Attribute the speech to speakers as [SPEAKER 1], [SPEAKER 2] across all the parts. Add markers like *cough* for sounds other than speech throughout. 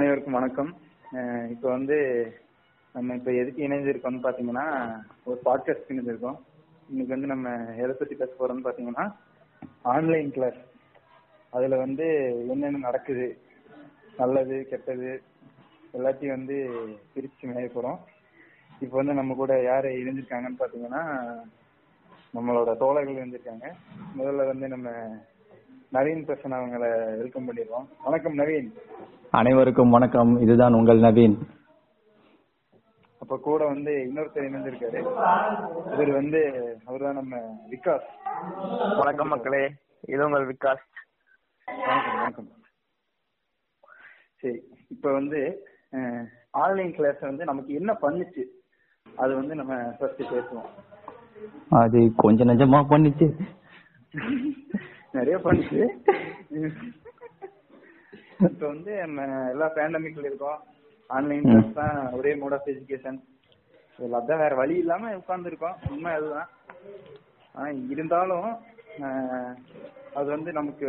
[SPEAKER 1] அனைவருக்கும் வணக்கம். இப்போ வந்து நம்ம இப்போ எதுக்கு இணைஞ்சிருக்கோம்னு பார்த்தீங்கன்னா ஒரு பாட்காஸ்ட் இணைஞ்சிருக்கோம். இன்னைக்கு வந்து நம்ம எதை பற்றி பேச போறோம்னு பார்த்தீங்கன்னா ஆன்லைன் கிளாஸ் அதில் வந்து என்னென்ன நடக்குது நல்லது கெட்டது எல்லாத்தையும் வந்து பிரித்து மேய போகிறோம் இப்போ வந்து நம்ம கூட யார் இணைஞ்சிருக்காங்கன்னு பார்த்தீங்கன்னா நம்மளோட தோழர்கள் இருந்திருக்காங்க முதல்ல வந்து நம்ம நவீன் பிரசன் அவங்கள வெல்கம் பண்ணிடுவோம் வணக்கம் நவீன்.
[SPEAKER 2] அனைவருக்கும் வணக்கம். இதுதான் உங்கள் நவீன்.
[SPEAKER 1] அப்ப கூட வந்து இன்னொருத்தர் இணைஞ்சிருக்காரு இவர் வந்து அவர்தான் நம்ம விகாஸ்.
[SPEAKER 3] வணக்கம் மக்களே. இது உங்கள் விகாஸ்.
[SPEAKER 1] வணக்கம் வணக்கம். சரி இப்ப வந்து ஆன்லைன் கிளாஸ் வந்து நமக்கு என்ன பண்ணுச்சு? அது வந்து நம்ம ஃபர்ஸ்ட் பேசுவோம்.
[SPEAKER 2] அது கொஞ்சம் நெஞ்சமா பண்ணிச்சு.
[SPEAKER 1] நிறைய பண்ணுச்சு இப்ப வந்து நம்ம எல்லா பேண்டமிக்ல இருக்கோம். ஆன்லைன் கிளாஸ் தான் ஒரே மோட் ஆஃப் எஜுகேஷன் அதான் வேற வழி இல்லாம உட்கார்ந்துருக்கோம். உண்மை அதுதான். ஆனா இருந்தாலும் அது வந்து நமக்கு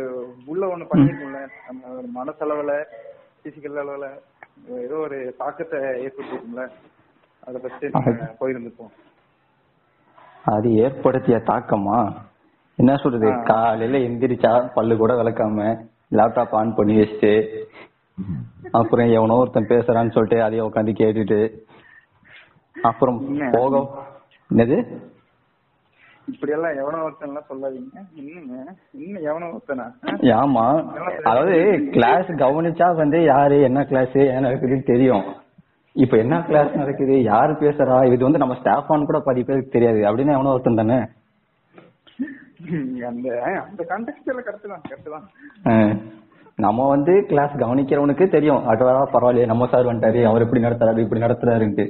[SPEAKER 1] உள்ள ஒண்ணு பண்ணிருக்கும்ல. நம்ம ஒரு மனசளவுல பிசிக்கல் அளவுல ஏதோ ஒரு தாக்கத்தை ஏற்படுத்திருக்கும்ல. அதை பத்தி போயிருந்துப்போம்.
[SPEAKER 2] அது ஏற்படுத்திய தாக்கமா? என்ன சொல்றது. காலையில எந்திரிச்சா பல்லு கூட விளக்காம லேப்டாப் ஆன் பண்ணி வச்சுட்டு அப்புறம் எவனோ ஒருத்தன் பேசுறான்னு சொல்லிட்டு அதையே உட்காந்து கேட்டுட்டு அப்புறம்? போக என்னது?
[SPEAKER 1] இப்படி எல்லாம் எவனோ ஒருத்தன் எல்லாம் சொல்லாதீங்க. இன்னுங்க இன்னும் எவனோ ஒருத்தனா?
[SPEAKER 2] ஆமா அதாவது கிளாஸ் கவனிச்சா வந்து யாரு என்ன கிளாஸ் என்ன நடக்குதுன்னு தெரியும். இப்ப என்ன கிளாஸ் நடக்குது? யாரு பேசுறா? இது வந்து நம்ம ஸ்டாஃப் ஆன் கூட பாதி பேருக்கு தெரியாது. அப்படின்னு எவனோ ஒருத்தன் தானே?
[SPEAKER 1] அந்த அந்த கான்டெக்ட் எல்லாம் கரெக்ட் தான் கரெக்ட் தான்.
[SPEAKER 2] நம்ம வந்து கிளாஸ் கவனிக்கிறவனுக்கு தெரியும். அடவா பரவாயில்லையே நம்ம சார் வந்துட்டாரு அவர் இப்படி நடத்துறாரு இப்படி நடத்துறாருன்ட்டு.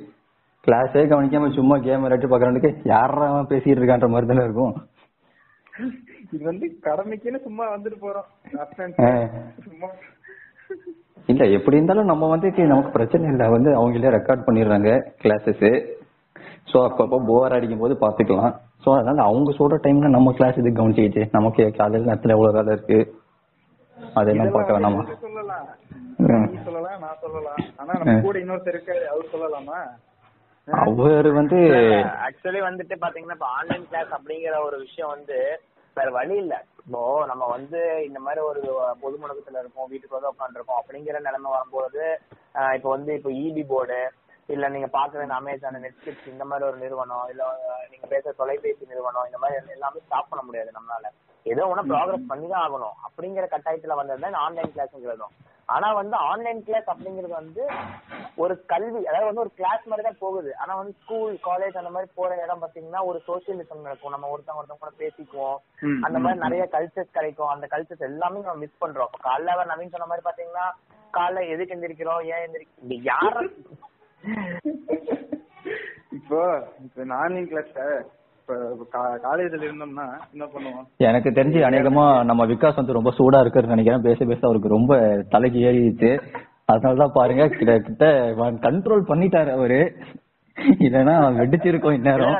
[SPEAKER 2] கிளாஸே கவனிக்காம சும்மா கேம் விளையாட்டு பாக்குறவனுக்கு யாரா அவன் பேசிட்டு இருக்கான்ற மாதிரி தானே இருக்கும்.
[SPEAKER 1] இது வந்து கடமைக்குன்னு சும்மா வந்துட்டு போறோம். சும்மா.
[SPEAKER 2] இல்ல எப்படி இருந்தாலும் நம்ம வந்து நமக்கு பிரச்சனை இல்ல. வந்து அவங்களே ரெக்கார்ட் பண்ணிடுறாங்க கிளாஸஸ் சோ அப்பப்போ போர் அடிக்கும் போது பாத்துக்கலாம் சோ அதனால அவங்க சொல்ற டைம்ல நம்ம கிளாஸ் இது கவனிச்சுக்கிச்சு. நமக்கு காலையில நேரத்துல எவ்வளவு வேலை இருக்கு? அதெல்லாம் பார்க்க வேணாமா?
[SPEAKER 1] சொல்லலாம் நான் சொல்லலாம் ஆனா நம்ம கூட இன்னொருத்தர் இருக்காரு அவர் சொல்லலாமா?
[SPEAKER 2] அவர் வந்து
[SPEAKER 3] ஆக்சுவலி வந்துட்டு பாத்தீங்கன்னா இப்ப ஆன்லைன் கிளாஸ் அப்படிங்கிற ஒரு விஷயம் வந்து வேற வழி இல்ல. இப்போ நம்ம வந்து இந்த மாதிரி ஒரு பொது முடக்கத்துல இருக்கோம் வீட்டுக்கு வந்து உட்காந்துருக்கோம் அப்படிங்கிற நிலைமை வரும்போது இப்போ வந்து இப்போ இபி போர்டு இல்ல நீங்க பாக்குற இந்த அமேசான் நெட்ஃபிளிக்ஸ் இந்த மாதிரி ஒரு நிறுவனம் இல்ல நீங்க பேசுற தொலைபேசி நிறுவனம் இந்த மாதிரி எல்லாம் ஸ்டாப் பண்ண முடியாது நம்மளால. ஏதோ ஒண்ணு ப்ராக்ரஸ் பண்ணி தான் ஆகணும். அப்படிங்கிற கட்டாயத்துல வந்தது தான் ஆன்லைன் கிளாஸ்ங்கிறதும் ஆனா வந்து ஆன்லைன் கிளாஸ் அப்படிங்கிறது வந்து ஒரு கல்வி அதாவது வந்து ஒரு கிளாஸ் மாதிரி தான் போகுது. ஆனா வந்து ஸ்கூல் காலேஜ் அந்த மாதிரி போற இடம் பாத்தீங்கன்னா ஒரு சோசியலிசம் நடக்கும். நம்ம ஒருத்தவங்க ஒருத்தவங்க கூட பேசிக்குவோம். அந்த மாதிரி நிறைய கல்ச்சர்ஸ் கிடைக்கும். அந்த கல்ச்சர்ஸ் எல்லாமே நம்ம மிஸ் பண்றோம். காலைல நவீன் சொன்ன மாதிரி பாத்தீங்கன்னா காலைல எதுக்கு எந்திரிக்கிறோம்? ஏன் எந்திரிக்க இப்படி யார
[SPEAKER 1] இப்போ இப்போ ஆன்லைன் கிளாஸ் இப்போ காலேஜ்ல இருந்தோம்னா என்ன பண்ணுவோம்?
[SPEAKER 2] எனக்கு தெரிஞ்சு அநேகமா நம்ம விகாஸ் வந்து ரொம்ப சூடா இருக்குன்னு நினைக்கிறேன். பேச பேச அவருக்கு ரொம்ப தலைக்கு ஏறிடுச்சு. அதனாலதான் பாருங்க கிட்ட கண்ட்ரோல் பண்ணிட்டாரு அவரு. இல்லைன்னா வெடிச்சிருக்கோம் இந்நேரம்.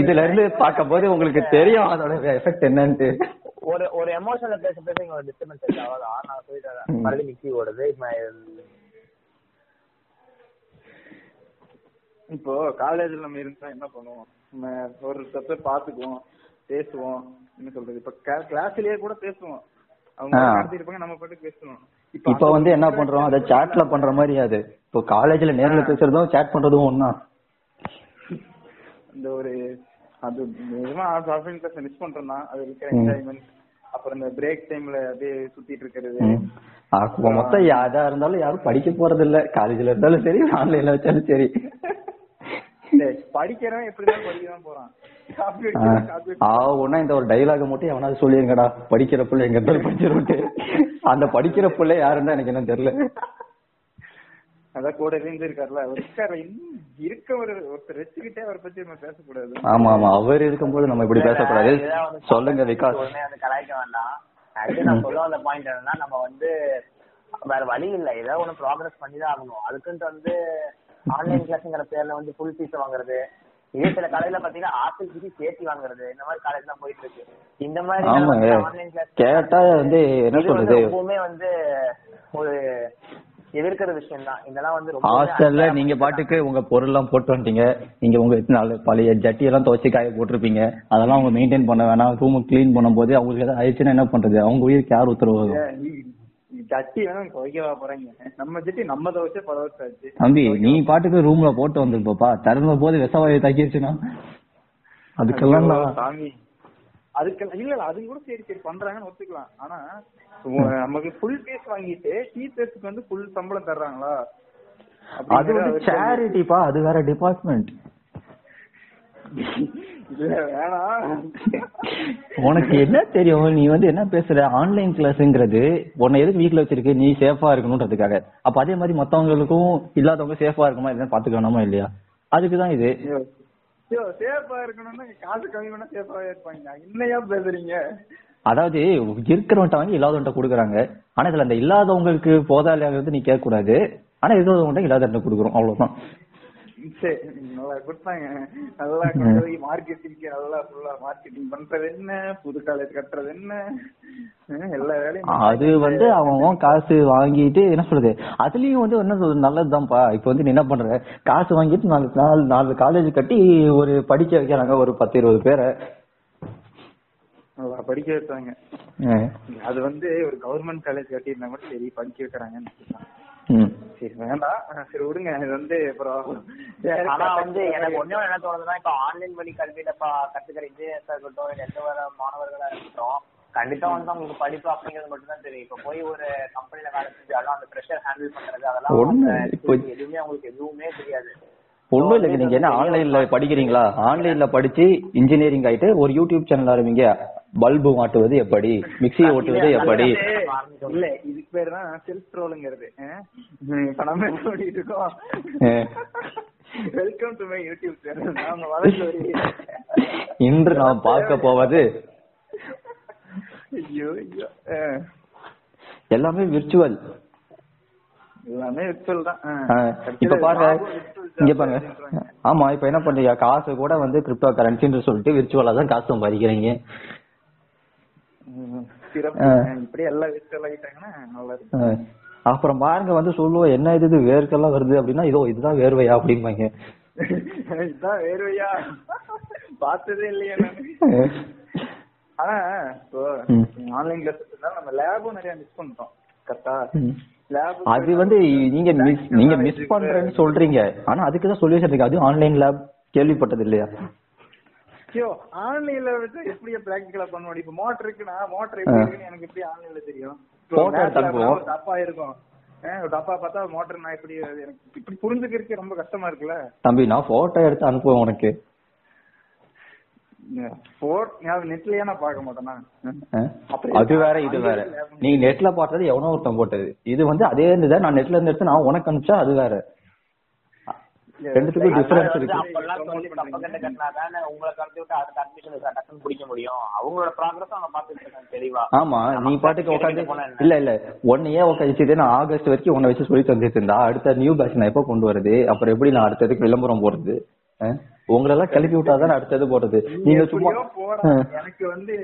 [SPEAKER 2] இதுல இருந்து பார்க்கும்போது உங்களுக்கு தெரியும் அதோட எஃபெக்ட் என்னன்ட்டு.
[SPEAKER 3] ஒரு ஒரு எமோஷன்ல பேச பேச இங்க ஒரு டிஸ்டர்பன்ஸ் அவ்வளவுதான். நான் போயிட்டு மறுபடியும் மிக்சி ஓடுது. இப்ப
[SPEAKER 1] காலேஜ்ல நம்ம இருந்தா என்ன பண்ணுவோம்? நம்ம ஒரு ஸ்டெப் பாத்துக்குவோம் பேசுவோம் என்ன சொல்றது? இப்ப கிளாஸ்லயே கூட பேசுவோம். அவங்க. நடத்திட்டு இருப்பாங்க நம்ம பாட்டுக்கு பேசுவோம்.
[SPEAKER 2] இப்ப வந்து என்ன பண்றோம்? அதை சாட்ல பண்ற மாதிரி அது. இப்போ காலேஜ்ல நேர்ல பேசுறதும் சாட் பண்றதும் ஒண்ணா?
[SPEAKER 1] இந்த ஒரு அது நிஜமா ஆஃப்லைன் கிளாஸ் மிஸ் பண்றோம்னா அது இருக்கிற என்ஜாய்மெண்ட் அப்புறம் இந்த பிரேக் டைம்ல அப்படியே சுத்திட்டு இருக்கிறது.
[SPEAKER 2] மொத்தம் யாரா இருந்தாலும் யாரும் படிக்க போறது இல்ல காலேஜ்ல இருந்தாலும் சரி ஆன்லைன்ல வச்சாலும் சரி.
[SPEAKER 1] படிக்கிறவன் எப்படிதான் படிக்க தான் போறான்
[SPEAKER 2] இந்த ஒரு டைலாக மட்டும் எவனாவது சொல்லிருங்கடா. படிக்கிற பிள்ளை எங்க இருந்தாலும் படிச்சிருட்டு அந்த படிக்கிற பிள்ளை யாருன்னு எனக்கு என்ன தெரியல.
[SPEAKER 1] அதான் கூட இருந்து இருக்காருல்ல அவர் இருக்காரு. இன்னும் இருக்க ஒரு ஒருத்தர் வச்சுக்கிட்டே அவரை பத்தி நம்ம பேசக்கூடாது.
[SPEAKER 2] ஆமா ஆமா. அவர் இருக்கும்போது நம்ம இப்படி பேசக்கூடாது. சொல்லுங்க விகாஸ்.
[SPEAKER 3] உடனே வந்து கலாய்க்க வேண்டாம். ஆக்சுவலி நான் சொல்ல வந்த பாயிண்ட் என்னன்னா நம்ம வந்து வேற வழி இல்ல. ஏதோ ஒண்ணு ப்ராக்ரஸ் பண்ணி தான் ஆகணும். அதுக்குன்ட்டு வந்து ஆன்லைன் கிளாஸ்ங்கிற பேர்ல வந்து ஃபுல் ஃபீஸ் வாங்குறது. இதே சில காலேஜ்ல பாத்தீங்கன்னா ஹாஸ்டல் ஃபீஸ் சேர்த்து வாங்குறது. இந்த மாதிரி காலேஜ் தான் போயிட்டு இருக்கு. இந்த மாதிரி ஆன்லைன் கிளாஸ்
[SPEAKER 2] கேட்டா வந்து என்ன சொல்றது?
[SPEAKER 3] எப்பவுமே வந்து ஒரு எதிர்க்கிற விஷயம் தான் இதெல்லாம் வந்து ரொம்ப
[SPEAKER 2] ஹாஸ்டல்ல நீங்க பாட்டுக்கு உங்க பொருள் எல்லாம் போட்டு வந்துட்டீங்க. நீங்க உங்க நாலு பழைய ஜட்டி எல்லாம் துவச்சி காய போட்டிருப்பீங்க. அதெல்லாம் அவங்க மெயின்டைன் பண்ண வேணாம். ரூம் கிளீன் பண்ணும்போது அவங்களுக்கு ஏதாவது ஆயிடுச்சுன்னா என்ன பண்றது? அவங்க உயிருக்கு யார் உத்தரவு?
[SPEAKER 1] ஜட்டி வேணா துவைக்கவா போறீங்க? நம்ம ஜட்டி நம்ம துவைச்ச பல வருஷம் ஆச்சு.
[SPEAKER 2] தம்பி நீ பாட்டுக்கு ரூம்ல போட்டு வந்திருப்பா திறந்த போது விஷவாயு தாக்கிருச்சுன்னா. அதுக்கெல்லாம்
[SPEAKER 1] சாமி. அதுக்கு இல்ல இல்ல அது கூட சரி சரி பண்றாங்கன்னு ஒத்துக்கலாம். ஆனா நமக்கு ஃபுல் ஃபீஸ் வாங்கிட்டு டீச்சர்ஸ்க்கு வந்து ஃபுல் சம்பளம் தர்றாங்களா?
[SPEAKER 2] அது வந்து சேரிட்டிப்பா அது வேற டிபார்ட்மெண்ட் உனக்கு என்ன தெரியும்? நீ வந்து என்ன பேசுற? ஆன்லைன் கிளாஸ்ங்கிறது உன்னை எதுக்கு வீட்ல வச்சிருக்கு? நீ சேஃபா இருக்கணும்ன்றதுக்காக அப்ப அதே மாதிரி மத்தவங்களுக்கும் இல்லாதவங்க சேஃபா இருக்குமா இல்லையா பாத்துக்கணுமா இல்லையா? அதுக்குதான் இது.
[SPEAKER 1] சேஃபா இருக்கணும்னா காசு கம்மி பண்ணா சேஃபாவே இருப்பாங்க. இன்னையா பேசுறீங்க?
[SPEAKER 2] அதாவது இருக்கிறவன்ட்ட வாங்கி இல்லாதவன்ட்ட கொடுக்குறாங்க. ஆனா இதுல அந்த இல்லாதவங்களுக்கு போதாலியாகிறது நீ கேட்க கூடாது ஆனா இருக்கிறவன்ட்ட இல்லாதவன்ட்ட கொடுக்குறோம். அவ்வளவுதான்.
[SPEAKER 1] சரி நல்லா கொடுத்தாங்க. நல்லா மார்க்கெட்டிங்க்கு நல்லா ஃபுல்லா மார்க்கெட்டிங் பண்றது என்ன? புது காலேஜ் கட்டுறது என்ன? எல்லா வேலையும்
[SPEAKER 2] அது வந்து அவன் காசு வாங்கிட்டு என்ன சொல்றது? அதுலயும் வந்து என்ன சொல்றது நல்லதுதான்ப்பா. இப்ப வந்து நீ என்ன பண்ற? காசு வாங்கிட்டு நாலு நாலு நாலு காலேஜ் கட்டி ஒரு படிக்க வைக்கிறாங்க ஒரு பத்து இருபது பேரை.
[SPEAKER 1] படிக்க
[SPEAKER 2] அஹ்
[SPEAKER 1] அது வந்து ஒரு கவர்மெண்ட் காலேஜ் கட்டியிருந்தா கூட சரி படிக்க வைக்கிறாங்கன்னு. சரி வேண்டாம் சரி விடுங்க. இது வந்து அப்புறம்
[SPEAKER 3] ஆனா வந்து எனக்கு ஒண்ணே ஒண்ணு என்ன தோணுதுன்னா இப்ப ஆன்லைன் வழி கல்வியில ப- கத்துக்கிற இன்ஜினியர்ஸா இருக்கட்டும் எந்த வர மாணவர்களா இருக்கட்டும் கண்டிப்பா வந்து அவங்களுக்கு படிப்பு அப்படிங்கிறது மட்டும் தான் தெரியும். இப்ப போய் ஒரு கம்பெனில வேலை செஞ்சாலும் அந்த ப்ரெஷர் ஹேண்டில் பண்றது அதெல்லாம் எதுவுமே அவங்களுக்கு எதுவுமே தெரியாது.
[SPEAKER 2] ஒண்ணும் இல்லைங்க நீங்க என்ன ஆன்லைன்ல படிக்கிறீங்களா? ஆன்லைன்ல படிச்சு இன்ஜினியரிங் ஆயிட்டு ஒரு யூடியூப் சேனல் ஆரம்பிங்க பல்பு மாட்டுவது எப்படி? மிக்ஸி ஓட்டுவது எப்படி?
[SPEAKER 1] இல்ல இதுக்கு பேர் தான் செல்ஃப் ட்ரோலுங்கிறது என்ன பண்ணிட்டு இருக்கோம்? Welcome to my YouTube channel நாம வளர்ந்து
[SPEAKER 2] இன்று நாம் பார்க்க போவது
[SPEAKER 1] ஐயோ
[SPEAKER 2] எல்லாமே விர்ச்சுவல்
[SPEAKER 1] எல்லாமே விர்ச்சுவல் தான்.
[SPEAKER 2] இப்ப பாருங்க இங்க பாருங்க. ஆமா இப்ப என்ன பண்றீங்க? காசு கூட வந்து கிரிப்டோ கரன்சின்னு சொல்லிட்டு விர்ச்சுவலா தான் காசு சம்பாதிக்கிறீங்க.
[SPEAKER 1] இப்படி எல்லாம் விர்ச்சுவல் ஆகிட்டாங்கன்னா நல்லா இருக்கும்.
[SPEAKER 2] அப்புறம் பாருங்க வந்து சொல்லுவோம் என்ன இது இது வேர்க்கெல்லாம் வருது அப்படின்னா இதோ இதுதான் வேர்வையா அப்படிம்பாங்க. *laughs*
[SPEAKER 1] இதுதான் வேர்வையா? பார்த்ததே இல்லையா ஆனா இப்போ. ஆன்லைன் கிளாஸ் நம்ம லேபும் நிறைய மிஸ் பண்ணிட்டோம். கரெக்டா
[SPEAKER 2] அது வந்து நீங்க மிஸ் நீங்க மிஸ் பண்றேன்னு சொல்றீங்க. ஆனா அதுக்கு தான் சொல்யூஷன் இருக்கு. அது ஆன்லைன் லேப் கேள்விப்பட்டது இல்லையா?
[SPEAKER 1] ஐயோ ஆன்லைன்ல வச்சு எப்படியா பிராக்டிகலா பண்ண முடியும் இப்ப மோட்டர் இருக்குன்னா மோட்டர் எப்படி இருக்குன்னு எனக்கு எப்படி ஆன்லைன்ல தெரியும்? டப்பா இருக்கும். டப்பா பார்த்தா மோட்டர் நான் எப்படி எனக்கு இப்படி புரிஞ்சுக்கிறதுக்கு ரொம்ப கஷ்டமா இருக்குல்ல?
[SPEAKER 2] தம்பி நான் போட்டோ எடுத்து அனுப்புவேன் உனக்கு.
[SPEAKER 1] நெட்லயே நான் பார்க்க மாட்டேனா
[SPEAKER 2] அது வேற இது வேற. நீ நெட்ல பார்த்தது எவனோ ஒருத்தன் போட்டது. இது வந்து அதே இருந்ததை நான் நெட்ல இருந்து எடுத்து நான் உனக்கு அனுப்பிச்சா அது வேற. ரெண்டுத்துக்கும் டிஃபரன்ஸ் இருக்கு. ஆமா நீ பாட்டுக்கு உட்காந்து? இல்ல இல்ல. ஒன்னையே உட்காந்துட்டு நான் ஆகஸ்ட் வரைக்கும் உன்னை வச்சு சொல்லி தந்துட்டு இருந்தா அடுத்த நியூ பேட்ச் நான் எப்ப கொண்டு வருது அப்புறம் எப்படி நான் அடுத்ததுக்கு விளம்பரம் போடுறது? அஹ்? உங்களெல்லாம் கிளப்பி விட்டாதான் அடுத்தது போடுறது? நீங்க சும்மா
[SPEAKER 1] எனக்கு வந்து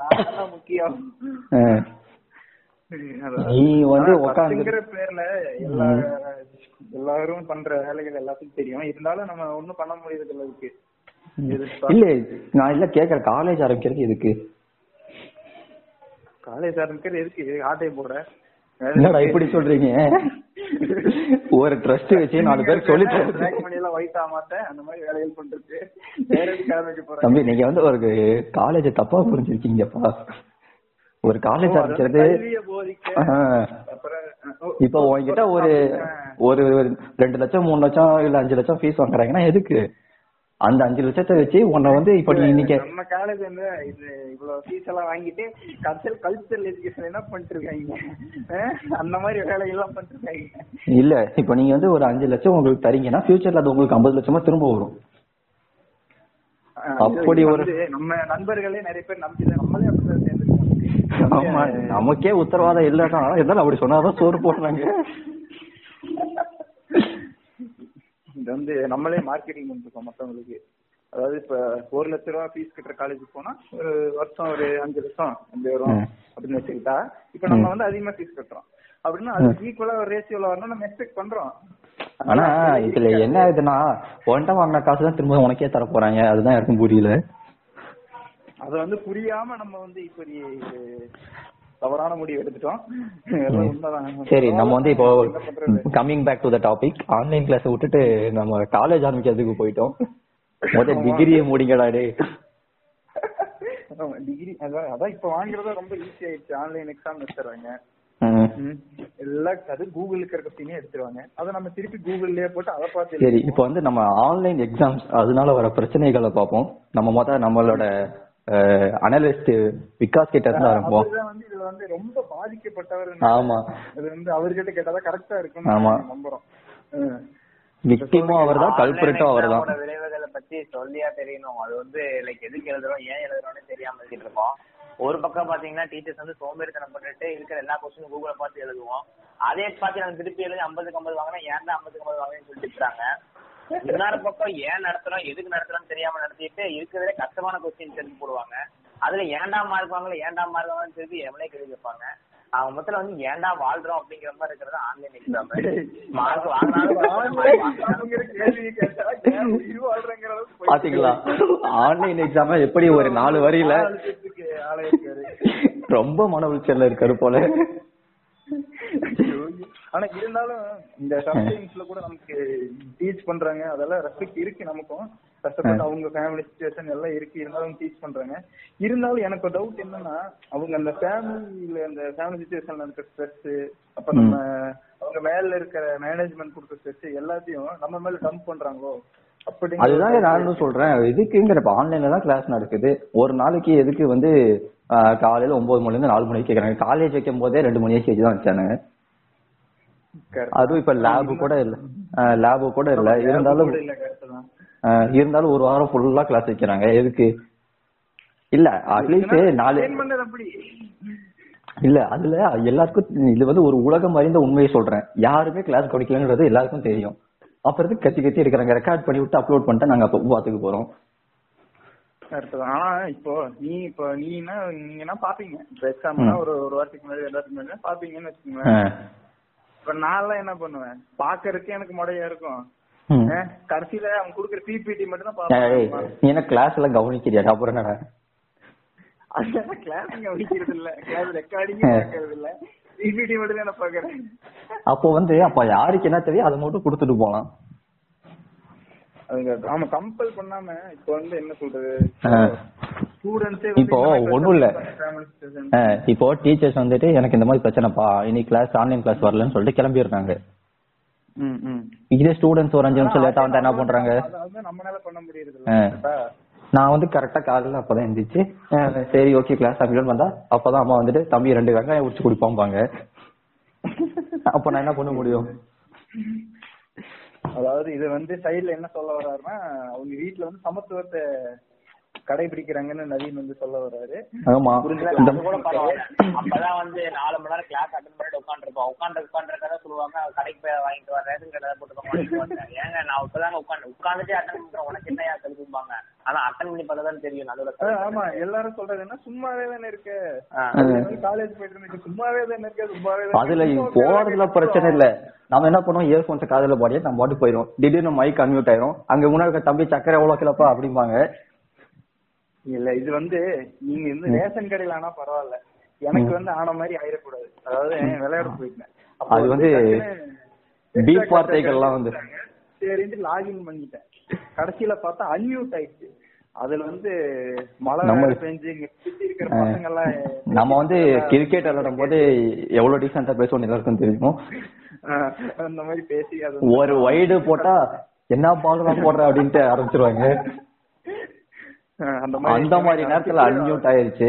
[SPEAKER 1] நான் தான் முக்கியம்.
[SPEAKER 2] நீ வந்து
[SPEAKER 1] பேர்ல எல்லா எல்லாரும் பண்ற வேலைகள் எல்லாத்துக்கும் தெரியும். இருந்தாலும் நம்ம ஒண்ணும் பண்ண முடியறது இல்ல இதுக்கு இது
[SPEAKER 2] இல்ல நான் இல்ல கேக்குறேன் காலேஜ் ஆரம்பிக்கிறது எதுக்கு?
[SPEAKER 1] காலேஜ் ஆரம்பிக்கிறது எதுக்கு? ஆட்டை போட
[SPEAKER 2] என்னடா இப்படி சொல்றீங்க? ஒரு ட்ரஸ்ட் வச்சு நாலு பேர் சொல்லி தம்பி நீங்க வந்து ஒரு காலேஜ் தப்பா புரிஞ்சிருக்கீங்கப்பா. ஒரு காலேஜ் ஆரம்பிக்கிறது இப்ப உன்கிட்ட ஒரு ஒரு ரெண்டு லட்சம் மூணு லட்சம் இல்ல அஞ்சு லட்சம் ஃபீஸ் வாங்குறாங்கன்னா எதுக்கு? அந்த அஞ்சு லட்சத்தை வச்சு உன்னை வந்து இப்ப நீ இன்னைக்கு
[SPEAKER 1] நம்ம காலேஜ் வந்து இது இவ்வளவு ஃபீஸ் எல்லாம் வாங்கிட்டு கல்ச்சர் கல்ச்சரல் எஜுகேஷன் என்ன பண்ணிட்டு இருக்காங்க அந்த மாதிரி வேலைகள் எல்லாம் பண்ணிட்டு இருக்காங்க
[SPEAKER 2] இல்ல இப்ப நீங்க வந்து ஒரு அஞ்சு லட்சம் உங்களுக்கு தரீங்கன்னா ஃபியூச்சர்ல அது உங்களுக்கு ஐம்பது லட்சமா திரும்ப வரும். அப்படி ஒரு-
[SPEAKER 1] நம்ம நண்பர்களே நிறைய பேர் நம்பிதான். நம்மளே சேர்ந்துருக்கோம்
[SPEAKER 2] ஆமா நமக்கே உத்தரவாதம் இல்லன்னா இருந்தாலும் அப்படி சொன்னாதான் சோறு போடுறாங்க.
[SPEAKER 1] இது வந்து நம்மளே மார்க்கெட்டிங் பண்ணிருக்கோம் மத்தவங்களுக்கு. அதாவது இப்ப ஒரு லட்ச ரூபா ஃபீஸ் கட்டுற காலேஜுக்கு போனா ஒரு வருஷம் ஒரு அஞ்சு லட்சம் அப்படி வரும். அப்படின்னு வச்சுக்கிட்டா இப்ப நம்ம வந்து அதிகமா ஃபீஸ் கட்டுறோம். அப்படின்னா அது ஈக்குவலா ஒரு ரேஷியோல வரணும் நம்ம எக்ஸ்பெக்ட் பண்றோம்.
[SPEAKER 2] ஆனா இதுல என்ன ஆகுதுன்னா உன்கிட்ட வாங்கின காசு தான் திரும்ப உனக்கே தர போறாங்க அதுதான் யாருக்கும் புரியல.
[SPEAKER 1] அத வந்து புரியாம நம்ம வந்து இப்படி தவறான முடிவு எடுத்துட்டோம்.
[SPEAKER 2] சரி நம்ம வந்து இப்போ? Coming back to the topic online class விட்டுட்டு நம்ம காலேஜ் ஆரம்பிக்கிறதுக்கு போயிட்டோம். முத டிகிரியை முடிங்கடா டே
[SPEAKER 1] டிகிரி அதான் அதான் இப்ப வாங்குறதா ரொம்ப ஈஸி ஆயிடுச்சு. ஆன்லைன் எக்ஸாம் வச்சிடறாங்க. எல்லாம் அது கூகுளுக்கு இருக்க பின்னே எடுத்துருவாங்க. அதை நம்ம திருப்பி கூகுள்லயே போட்டு அதை பார்த்து
[SPEAKER 2] சரி இப்போ வந்து நம்ம ஆன்லைன் எக்ஸாம்ஸ் அதனால வர பிரச்சனைகளை பார்ப்போம். நம்ம முத நம்மளோட அனலிஸ்ட் விகாஸ் கிட்ட இருந்து
[SPEAKER 1] அவர்தான் வந்து இதுல வந்து ரொம்ப பாதிக்கப்பட்டவர்
[SPEAKER 2] ஆமா.
[SPEAKER 1] இது வந்து அவர்கிட்ட கேட்டாதான் கரெக்டா இருக்கும்
[SPEAKER 2] ஆமா.
[SPEAKER 1] நம்புறோம்.
[SPEAKER 2] விக்டிமும் அவர்தான் கல்பிரிட்டும் அவர்தான்
[SPEAKER 3] Online exam ஓட விளைவுகளை பத்தி சொல்லியா தெரியணும். அது வந்து லைக் எதுக்கு எழுதுறோம் ஏன் எழுதுறோம்னு தெரியாம எழுதிட்டு இருக்கோம். ஒரு பக்கம் பாத்தீங்கன்னா டீச்சர்ஸ் வந்து சோம்பேறித்தனம் பண்ணிட்டு இருக்கிற எல்லா கொஸ்டினும் கூகுள பார்த்து எழுதுவோம். அதே பார்த்து நம்ம திருப்பி எழுதி ஐம்பதுக்கு ஐம்பது வாங்கினா ஏன்டா ஐம்பதுக்கு ஐம்பது வாங்கினு சொல்லிட்டு இருக்காங்க. இன்னொரு பக்கம் ஏன் நடத்துறோம் எதுக்கு நடத்துறோம் தெரியாம நடத்திட்டு இருக்கிறதே கஷ்டமான கொஸ்டின் எடுத்து போடுவாங்க. அதுல ஏன்டா மார்க் வாங்கல ஏன்டா மார்க் வாங்கலன்னு சொல்லி எவனே கேள்வி கேட்பாங்க. அவங்க மொத்தத்துல வந்து ஏன்டா வாழ்றோம் அப்படிங்கிற மாதிரி இருக்கிறது ஆன்லைன் எக்ஸாம் மார்க் வாங்கினாலும்
[SPEAKER 2] பாத்தீங்களா? ஆன்லைன் எக்ஸாம் எப்படி ஒரு நாலு வரியில? ரொம்ப மன உளைச்சல்ல இருக்காரு போல.
[SPEAKER 1] ஆனா இருந்தாலும் இந்த சம்டைம்ஸ்ல கூட நமக்கு டீச் பண்றாங்க. அதெல்லாம் ரெஸ்பெக்ட் இருக்கு நமக்கும். கஷ்டப்பட்டு அவங்க ஃபேமிலி சுச்சுவேஷன் எல்லாம் இருக்கு. இருந்தாலும் டீச் பண்றாங்க. இருந்தாலும் எனக்கு ஒரு டவுட் என்னன்னா அவங்க அந்த ஃபேமிலியில அந்த ஃபேமிலி சுச்சுவேஷன்ல இருக்க ஸ்ட்ரெஸ் அப்ப நம்ம அவங்க மேல இருக்கிற மேனேஜ்மெண்ட் கொடுத்த ஸ்ட்ரெஸ் எல்லாத்தையும் நம்ம மேல டம்ப் பண்றாங்களோ? அப்படி
[SPEAKER 2] அதுதாங்க நானும் சொல்றேன். எதுக்குங்கிற இப்ப ஆன்லைன்ல தான் கிளாஸ் நடக்குது. ஒரு நாளைக்கு எதுக்கு வந்து காலையில ஒன்பது மணில இருந்து நாலு மணிக்கு கேக்குறாங்க. காலேஜ் வைக்கும் போதே ரெண்டு மணி வச்சு தான் வச்சானுங்க. அதுவும் இப்ப லேபு கூட இல்ல. லேபு கூட இல்ல. இருந்தாலும் இருந்தாலும் ஒரு வாரம் ஃபுல்லா கிளாஸ் வைக்கிறாங்க. எதுக்கு? இல்ல அட்லீஸ்ட் நாலு இல்ல அதுல எல்லாருக்கும் இது வந்து ஒரு உலகம் அறிந்த உண்மையை சொல்றேன். யாருமே கிளாஸ் கவனிக்கலங்கிறது எல்லாருக்கும் தெரியும். அப்புறம் கத்தி கத்தி எடுக்கிறாங்க? ரெக்கார்ட் பண்ணி விட்டு அப்லோட் பண்ணிட்டு நாங்க அப்ப பாத்துக்கு போறோம்.
[SPEAKER 1] ஆனா இப்போ நீ இப்போ நீனா நீங்கன்னா பாப்பீங்க. எக்ஸாம்னா ஒரு ஒரு வாரத்துக்கு முன்னாடி எல்லாத்துக்கு முன்னாடி பாப்பீங்கன்னு வச்சுக்கோங்க
[SPEAKER 2] ஆஹ்.
[SPEAKER 1] இப்ப நான்லாம் என்ன பண்ணுவேன்? பாக்குறதுக்கு எனக்கு முடையா இருக்கும். கடைசியில அவன் குடுக்குற பிபிடி மட்டும் தான் பாப்பேன்
[SPEAKER 2] நீ என்ன கிளாஸ் எல்லாம் கவனிக்கிறியா அப்புறம் என்னடா?
[SPEAKER 1] அதெல்லாம் கிளாஸ் கவனிக்கிறது இல்ல. கிளாஸ் ரெக்கார்டிங் பாக்குறது இல்ல. பிபிடி மட்டும் தான் பாக்குறேன்
[SPEAKER 2] அப்போ வந்து அப்ப யாருக்கு என்ன தெரியும்? அதை மட்டும் கொடுத்துட்டு போலாம்.
[SPEAKER 1] ஆமா கம்பல் பண்ணாம இப்போ வந்து என்ன சொல்றது?
[SPEAKER 2] இப்போ ஒண்ணும் இல்ல. இப்போ டீச்சர்ஸ் வந்துட்டு எனக்கு இந்த மாதிரி பிரச்சனைப்பா இன்னைக்கு கிளாஸ் ஆன்லைன் கிளாஸ் வரலன்னு சொல்லிட்டு கிளம்பிடுறாங்க.
[SPEAKER 1] ம் ம்.
[SPEAKER 2] இதே ஸ்டூடெண்ட்ஸ் ஒரு அஞ்சு நிமிஷம் லேட்டா வந்தா என்ன பண்றாங்க? நான் வந்து கரெக்டா காலையில அப்பதான் எந்திரிச்சு சரி ஓகே கிளாஸ் அப்படின்னு வந்தா அப்பதான் அம்மா வந்துட்டு தம்பி ரெண்டு வெங்காயம் உடிச்சு குடிப்பாம்பாங்க. அப்ப நான் என்ன பண்ண முடியும்?
[SPEAKER 1] அதாவது இது வந்து சைடுல என்ன சொல்ல வர்றாருன்னா அவங்க வீட்ல வந்து சமத்துவத்தை கடைபிடிக்கிறாங்கன்னு நவீன் வந்து சொல்ல வர்றாரு.
[SPEAKER 2] ஆமா.
[SPEAKER 3] அப்பதான் வந்து நாலு மணி நேரம் கிளாஸ் அட்டன் பண்ணிட்டு உட்காந்துருப்போம் உட்காந்து உட்காந்துருக்கா சொல்லுவாங்க. கடைக்கு போய் வாங்கிட்டு வர ரேஷன் கடை போட்டு வாங்கிட்டு வந்தேன் ஏங்க நான் இப்பதாங்க உட்காந்து உட்காந்துட்டே அட்டன் பண்றேன். உனக்கு என்னையா கழுதும்பாங்க ஆனா அட்டன் பண்ணி பார்த்ததான் தெரியும். நடுவுல
[SPEAKER 1] ஆமா. எல்லாரும் சொல்றது என்ன? சும்மாவே தானே இருக்கு. காலேஜ் போயிட்டு இருந்துச்சு. சும்மாவே தானே இருக்கு. சும்மாவே
[SPEAKER 2] அதுல
[SPEAKER 1] இருக்கு.
[SPEAKER 2] போறதுல பிரச்சனை இல்ல. நம்ம என்ன பண்ணுவோம்? இயர்போன்ஸ் காதுல பாடியே நம்ம பாட்டு போயிடும் திடீர்னு மைக் அன்மியூட் ஆயிரும். அங்க முன்னாடி இருக்க தம்பி சக்கரை எவ்வளவு கிலப்பா? அப்படிம்பாங்க.
[SPEAKER 1] இல்ல இது வந்து நீங்க வந்து ரேஷன் கடையில ஆனா பரவாயில்ல. எனக்கு வந்து ஆன மாதிரி ஆயிடக்கூடாது. அதாவது விளையாட போயிட்டேன்.
[SPEAKER 2] அது வந்து
[SPEAKER 1] class
[SPEAKER 2] வார்த்தைகள்லாம் வந்து.
[SPEAKER 1] சரின்ட்டு லாகின் பண்ணிட்டேன். கடைசியில பார்த்தா அன்மியூட் ஆயிடுச்சு. அதுல வந்து மழை பெஞ்சு இருக்கிற பசங்க எல்லாம்
[SPEAKER 2] நம்ம வந்து கிரிக்கெட் விளையாடும் போது எவ்வளவு டீசெண்டா பேசுவோம் எல்லாருக்கும் தெரியும்.
[SPEAKER 1] அந்த மாதிரி பேசி
[SPEAKER 2] ஒரு வைடு போட்டா என்ன பால் போடுற? அப்படின்ட்டு ஆரம்பிச்சிருவாங்க.
[SPEAKER 1] அந்த
[SPEAKER 2] அந்த மாதிரி நேரத்துல அன்மியூட் ஆயிருச்சு.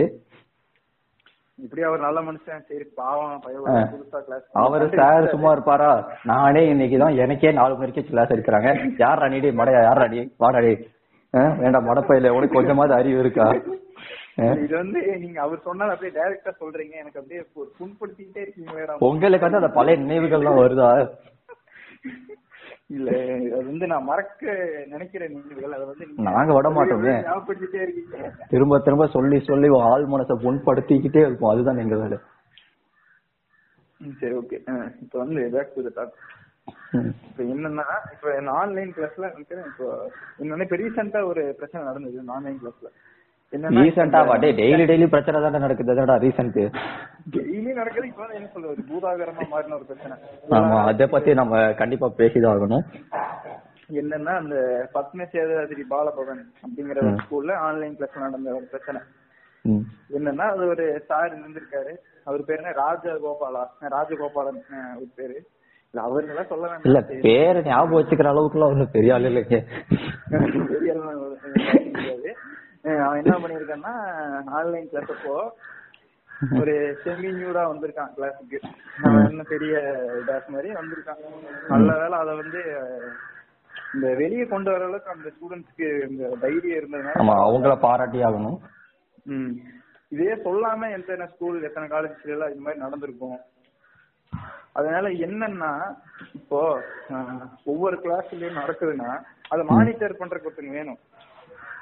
[SPEAKER 1] இப்படி அவர் நல்ல மனுஷன் சரி பாவம்
[SPEAKER 2] அவரு சார் சும்மா இருப்பாரா? நானே இன்னைக்குதான் எனக்கே நாலு மணிக்கு கிளாஸ் எடுக்கிறாங்க. யார் அணிடி மடையா யார் அடி வாடடி வேண்டாம் மடப்பையில உனக்கு கொஞ்சமாவது அறிவு இருக்கா?
[SPEAKER 1] இது வந்து நீங்க அவர் சொன்னது அப்படியே டைரக்டா சொல்றீங்க. எனக்கு அப்படியே புண்படுத்திக்கிட்டே இருக்கீங்களேடா
[SPEAKER 2] உங்களுக்கு வந்து அந்த பழைய நினைவுகள்லாம் வருதா?
[SPEAKER 1] இல்ல அது வந்து நான் மறக்க நினைக்கிற நினைவுகள் அதை வந்து நீங்க
[SPEAKER 2] விட மாட்டோமே.
[SPEAKER 1] ஞாபகப்படுத்திட்டே இருக்கீங்க.
[SPEAKER 2] திரும்ப திரும்ப சொல்லி சொல்லி ஆள் மனசை புண்படுத்திக்கிட்டே இருப்போம். அதுதான் எங்க வேலை.
[SPEAKER 1] சரி ஓகே. இப்போ வந்து பேக் டு த டாக். இப்போ என்னன்னா இப்போ ஆன்லைன் கிளாஸ்ல இப்போ என்னன்னா இப்போ ரீசெண்டா ஒரு பிரச்சனை நடந்தது ஆன்லைன் கிளாஸ்ல
[SPEAKER 2] ரீசெண்டா வாடே டெய்லி டெய்லி பிரச்சனை தானே நடக்குது அதோட ரீசெண்ட்
[SPEAKER 1] டெய்லி நடக்குது இப்போ என்ன சொல்றது? பூதாகரமா மாறின ஒரு பிரச்சனை.
[SPEAKER 2] ஆமா அத பத்தி நம்ம கண்டிப்பா பேசிதான் ஆகணும்.
[SPEAKER 1] என்னன்னா அந்த பத்ம சேதாதிரி பாலபவன் அப்படிங்கிற ஒரு ஸ்கூல்ல ஆன்லைன் கிளாஸ் நடந்த ஒரு பிரச்சனை. என்னன்னா அது ஒரு சார் இருந்திருக்காரு. அவர் பேரு என்ன? ராஜகோபாலா. ராஜகோபாலன் ஒரு பேரு. இல்ல அவருங்கெல்லாம் சொல்ல
[SPEAKER 2] இல்ல
[SPEAKER 1] வேண்டாம்
[SPEAKER 2] பேரை ஞாபகம் வச்சுக்கிற அளவுக்குலாம் ஒண்ணும் பெரிய ஆள் இல்லைங்க. *laughs*
[SPEAKER 1] பெரிய. அஹ் அவன் என்ன பண்ணிருக்கான்னா ஆன்லைன் கிளாஸ் அப்போ ஒரு செமி நியூடா வந்திருக்கான் கிளாஸுக்கு அவன் என்ன பெரிய டாஸ் மாதிரி வந்திருக்கான். நல்ல வேளை அதை வந்து இந்த வெளியே கொண்டு வர அளவுக்கு அந்த ஸ்டூடெண்ட்ஸ்க்கு இந்த தைரியம் இருந்ததுனால
[SPEAKER 2] அவங்கள பாராட்டி ஆகணும்
[SPEAKER 1] ம். இதே சொல்லாம எத்தனை ஸ்கூல் எத்தனை காலேஜ்ல எல்லாம் இது மாதிரி நடந்திருக்கும். அதனால என்னன்னா இப்போ ஒவ்வொரு கிளாஸ்லயும் நடக்குதுன்னா அதை மானிட்டர் பண்றதுக்கு ஒருத்தங்க வேணும்.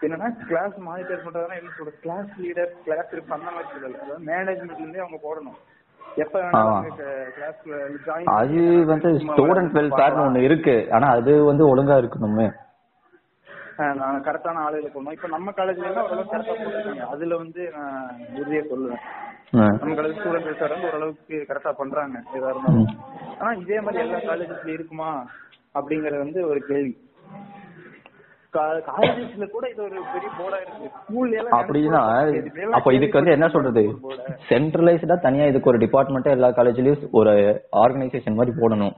[SPEAKER 1] என்னன்னா கிளாஸ் மானிட்டர் பண்றதுனா என்ன சொல்றது கிளாஸ் லீடர் கிளாஸ் அந்த மாதிரி சொல்லல. அதாவது மேனேஜ்மெண்ட்ல இருந்தே அவங்க போடணும். எப்ப வேணாலும் கிளாஸ்ல ஜாயின்
[SPEAKER 2] அது வந்து ஸ்டூடெண்ட் வெல்ஃபேர்னு ஒண்ணு இருக்கு. ஆனா அது வந்து ஒழுங்கா இருக்கணுமே.
[SPEAKER 1] நான் கரெக்டான ஆளுகளை போடணும். இப்ப நம்ம காலேஜ்ல எல்லாம் ஓரளவுக்கு கரெக்டா போட்டுருக்காங்க. அதுல வந்து நான் உறுதியா சொல்லுவேன். நம்ம காலேஜ் ஸ்டூடெண்ட் வெல்ஃபேர் வந்து ஓரளவுக்கு கரெக்டா பண்றாங்க எதா இருந்தாலும். ஆனா இதே மாதிரி எல்லா காலேஜஸ்ல இருக்குமா அப்படிங்கறது வந்து ஒரு கேள்வி. காலேஜஸ்ல கூட இது ஒரு பெரிய போர்டா இருக்கு. ஸ்கூல்ல எல்லாம்
[SPEAKER 2] அப்படின்னா அப்ப இதுக்கு வந்து என்ன சொல்றது? சென்ட்ரலைஸ்டா தனியா இதுக்கு ஒரு டிபார்ட்மெண்ட் எல்லா காலேஜ்லயும் ஒரு ஆர்கனைசேஷன் மாதிரி போடணும்.